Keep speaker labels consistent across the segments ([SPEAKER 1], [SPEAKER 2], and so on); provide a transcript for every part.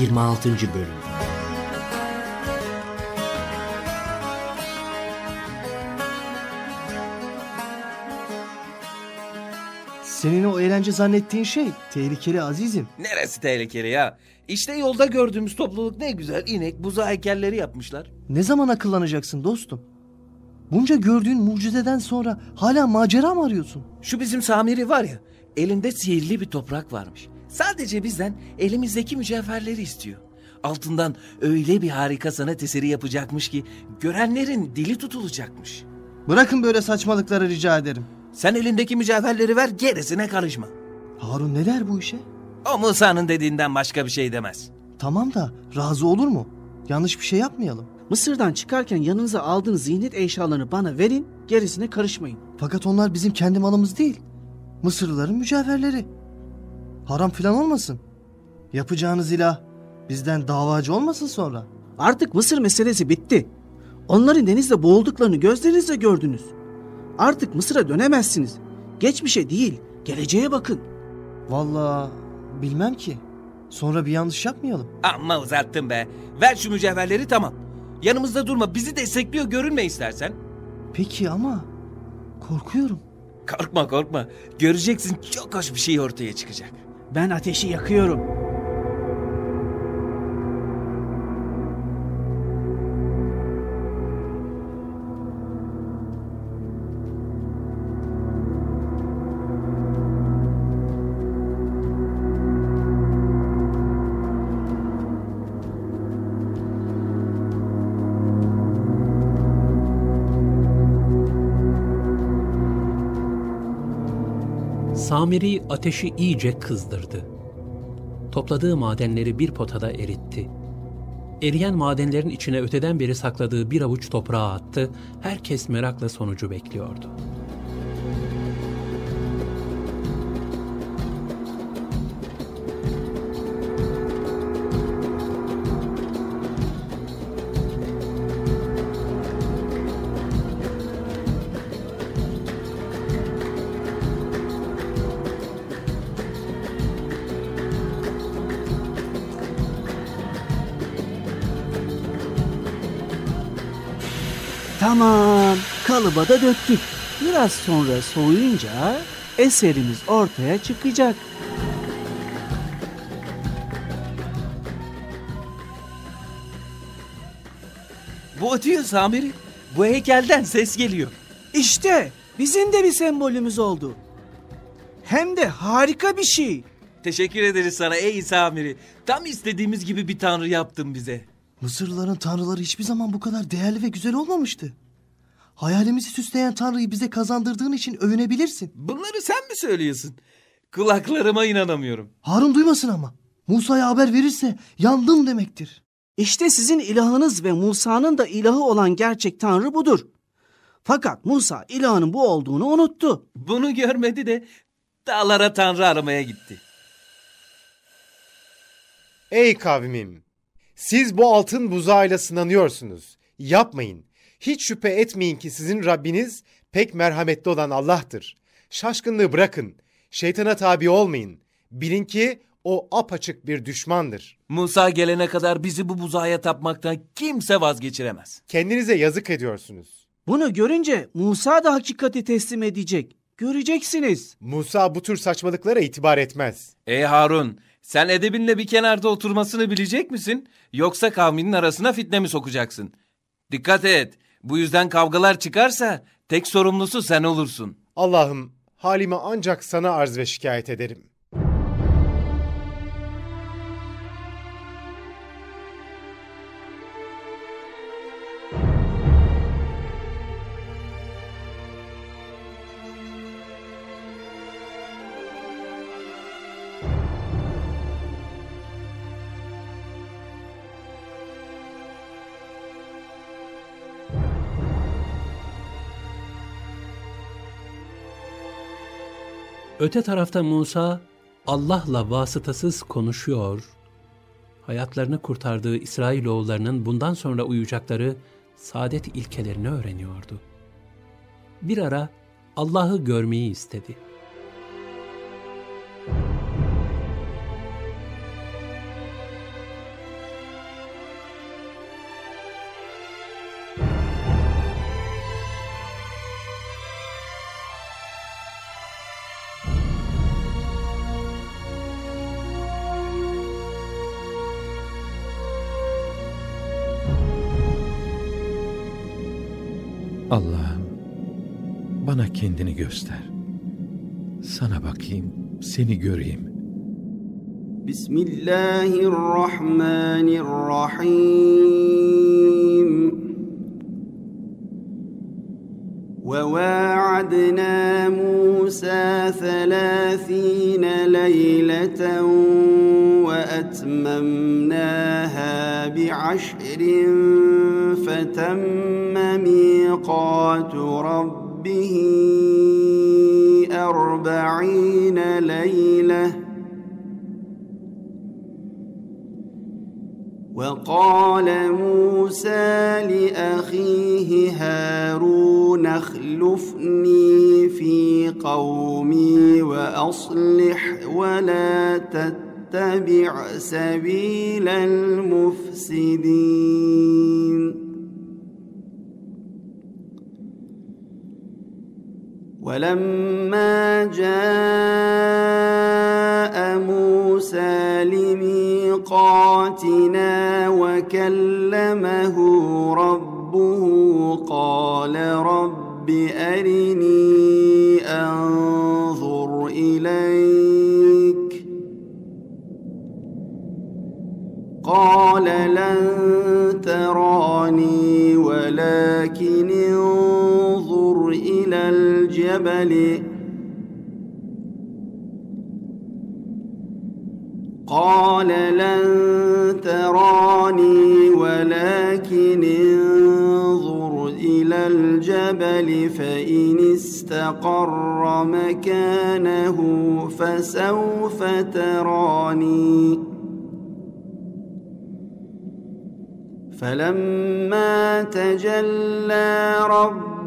[SPEAKER 1] 26. Bölüm
[SPEAKER 2] Senin o eğlence zannettiğin şey tehlikeli azizim.
[SPEAKER 3] Neresi tehlikeli ya? İşte yolda gördüğümüz topluluk ne güzel inek, buza heykelleri yapmışlar.
[SPEAKER 2] Ne zaman akıllanacaksın dostum? Bunca gördüğün mucizeden sonra hala macera mı arıyorsun?
[SPEAKER 3] Şu bizim Samiri var ya, elinde sihirli bir toprak varmış. Sadece bizden elimizdeki mücevherleri istiyor. Altından öyle bir harika sanat eseri yapacakmış ki görenlerin dili tutulacakmış.
[SPEAKER 2] Bırakın böyle saçmalıkları rica ederim.
[SPEAKER 3] Sen elindeki mücevherleri ver gerisine karışma.
[SPEAKER 2] Harun ne der bu işe?
[SPEAKER 3] O Musa'nın dediğinden başka bir şey demez.
[SPEAKER 2] Tamam da razı olur mu? Yanlış bir şey yapmayalım.
[SPEAKER 4] Mısır'dan çıkarken yanınıza aldığınız zihnet eşyalarını bana verin, gerisine karışmayın.
[SPEAKER 2] Fakat onlar bizim kendi malımız değil. Mısırlıların mücevherleri. Haram filan olmasın. Yapacağınız ilah bizden davacı olmasın sonra.
[SPEAKER 4] Artık Mısır meselesi bitti. Onların denizde boğulduklarını gözlerinizle gördünüz. Artık Mısır'a dönemezsiniz. Geçmişe değil, geleceğe bakın.
[SPEAKER 2] Vallahi bilmem ki. Sonra bir yanlış yapmayalım.
[SPEAKER 3] Amma uzattın be. Ver şu mücevherleri tamam. Yanımızda durma bizi destekliyor görünme istersen.
[SPEAKER 2] Peki ama korkuyorum.
[SPEAKER 3] Korkma korkma. Göreceksin çok hoş bir şey ortaya çıkacak.
[SPEAKER 4] Ben ateşi yakıyorum.
[SPEAKER 1] Samiri ateşi iyice kızdırdı. Topladığı madenleri bir potada eritti. Eriyen madenlerin içine öteden beri sakladığı bir avuç toprağı attı. Herkes merakla sonucu bekliyordu.
[SPEAKER 4] Tamam, kalıba da döktük. Biraz sonra soğuyunca eserimiz ortaya çıkacak.
[SPEAKER 3] Bu ötüyor Samiri. Bu heykelden ses geliyor.
[SPEAKER 4] İşte bizim de bir sembolümüz oldu. Hem de harika bir şey.
[SPEAKER 3] Teşekkür ederiz sana ey Samiri. Tam istediğimiz gibi bir tanrı yaptın bize.
[SPEAKER 2] Mısırlıların tanrıları hiçbir zaman bu kadar değerli ve güzel olmamıştı. Hayalimizi süsleyen tanrıyı bize kazandırdığın için övünebilirsin.
[SPEAKER 3] Bunları sen mi söylüyorsun? Kulaklarıma inanamıyorum.
[SPEAKER 2] Harun duymasın ama. Musa'ya haber verirse yandım demektir.
[SPEAKER 4] İşte sizin ilahınız ve Musa'nın da ilahı olan gerçek tanrı budur. Fakat Musa ilahının bu olduğunu unuttu.
[SPEAKER 3] Bunu görmedi de dağlara tanrı aramaya gitti.
[SPEAKER 5] Ey kavmim! Siz bu altın buzağıyla sınanıyorsunuz. Yapmayın. Hiç şüphe etmeyin ki sizin Rabbiniz pek merhametli olan Allah'tır. Şaşkınlığı bırakın. Şeytana tabi olmayın. Bilin ki o apaçık bir düşmandır.
[SPEAKER 3] Musa gelene kadar bizi bu buzağa tapmaktan kimse vazgeçiremez.
[SPEAKER 5] Kendinize yazık ediyorsunuz.
[SPEAKER 4] Bunu görünce Musa da hakikati teslim edecek. Göreceksiniz.
[SPEAKER 5] Musa bu tür saçmalıklara itibar etmez.
[SPEAKER 3] Ey Harun, sen edebinle bir kenarda oturmasını bilecek misin? Yoksa kavminin arasına fitne mi sokacaksın? Dikkat et, bu yüzden kavgalar çıkarsa tek sorumlusu sen olursun.
[SPEAKER 5] Allah'ım halime ancak sana arz ve şikayet ederim.
[SPEAKER 1] Öte tarafta Musa Allah'la vasıtasız konuşuyor. Hayatlarını kurtardığı İsrailoğullarının bundan sonra uyacakları saadet ilkelerini öğreniyordu. Bir ara Allah'ı görmeyi istedi.
[SPEAKER 6] kendini göster. Sana bakayım, seni göreyim.
[SPEAKER 7] Bismillahirrahmanirrahim. وواعدنا موسى ثلاثين ليلة وأتممناها بعشر فتم ميقات ربه أربعين ليلة وقال موسى لأخيه هارون اخلفني في قومي وأصلح ولا تتبع سبيل المفسدين ولما جاء موسى لميقاتنا وكلمه ربه قال رب أرني أنظر إليك. قال لن تراني ولكن الجبل. قال لن تراني ولكن انظر إلى الجبل فإن استقر مكانه فسوف تراني. فلما تجلى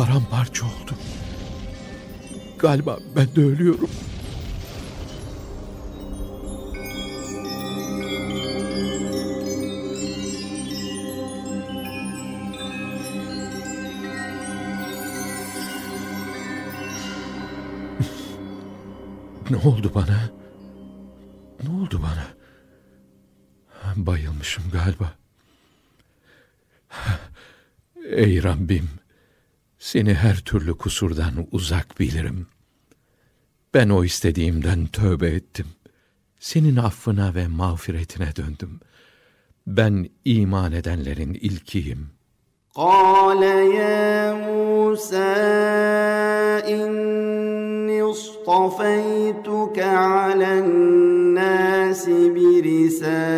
[SPEAKER 6] paramparça oldu. Galiba ben de ölüyorum. ne oldu bana? Ne oldu bana? Bayılmışım galiba. Ey Rabbim, seni her türlü kusurdan uzak bilirim. Ben o istediğimden tövbe ettim. Senin affına ve mağfiretine döndüm. Ben iman edenlerin ilkiyim.
[SPEAKER 7] قال يا موسى إني اصطفيتك على الناس برسالاتي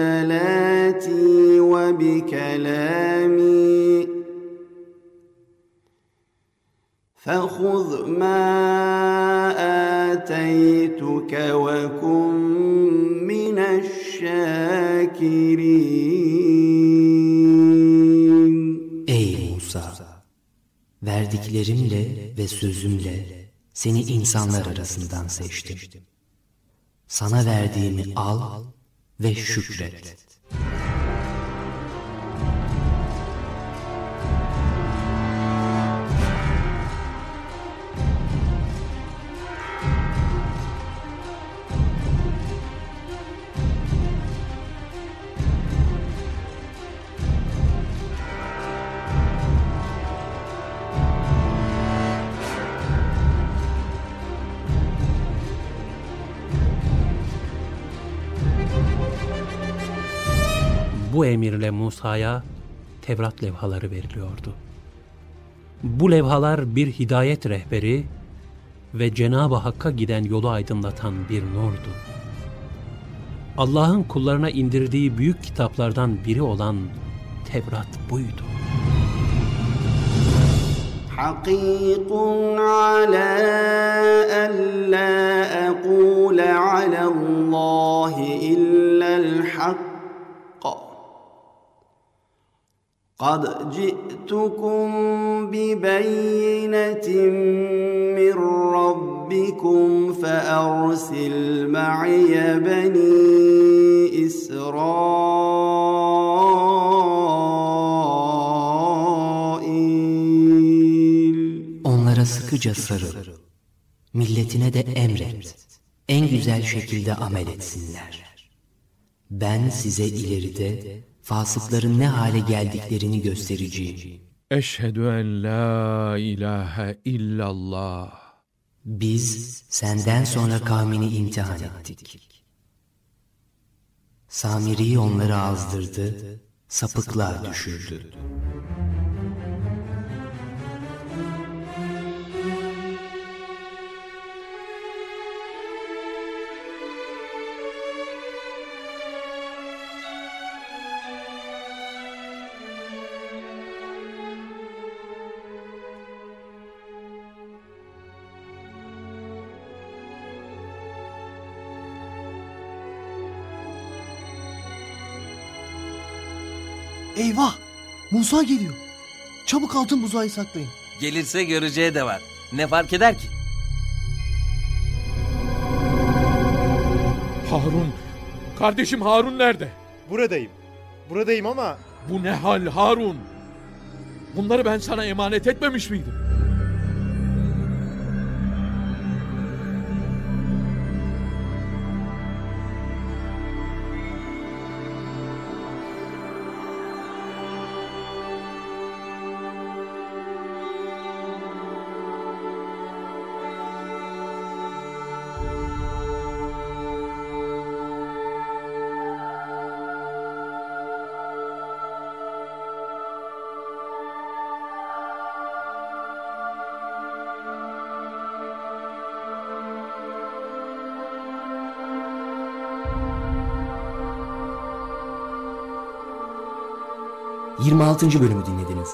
[SPEAKER 7] وبكلامي فخذ ما آتيتك وكن من الشاكرين
[SPEAKER 8] Ey Musa! Verdiklerimle ve sözümle seni insanlar arasından seçtim. Sana verdiğimi al ve şükret.
[SPEAKER 1] Bu emirle Musa'ya Tevrat levhaları veriliyordu. Bu levhalar bir hidayet rehberi ve Cenab-ı Hakk'a giden yolu aydınlatan bir nurdu. Allah'ın kullarına indirdiği büyük kitaplardan biri olan Tevrat buydu.
[SPEAKER 7] حقيق على ألا أقول على الله قد جئتكم ببينة من ربكم فأرسل معي بني إسرائيل
[SPEAKER 8] Onlara sıkıca sarıl. Milletine de emret. En güzel şekilde amel etsinler. Ben size ileride fasıkların ne hale geldiklerini göstereceğim.
[SPEAKER 6] Eşhedü en la ilahe illallah.
[SPEAKER 8] Biz senden sonra kavmini imtihan ettik. Samiri onları azdırdı, sapıklığa düşürdü.
[SPEAKER 2] Eyvah! Musa geliyor. Çabuk altın buzağı saklayın.
[SPEAKER 3] Gelirse göreceği de var. Ne fark eder ki?
[SPEAKER 6] Harun, kardeşim Harun nerede?
[SPEAKER 5] Buradayım. Buradayım ama
[SPEAKER 6] Bu ne hal Harun? Bunları ben sana emanet etmemiş miydim?
[SPEAKER 8] Yirmi altıncı bölümü dinlediniz.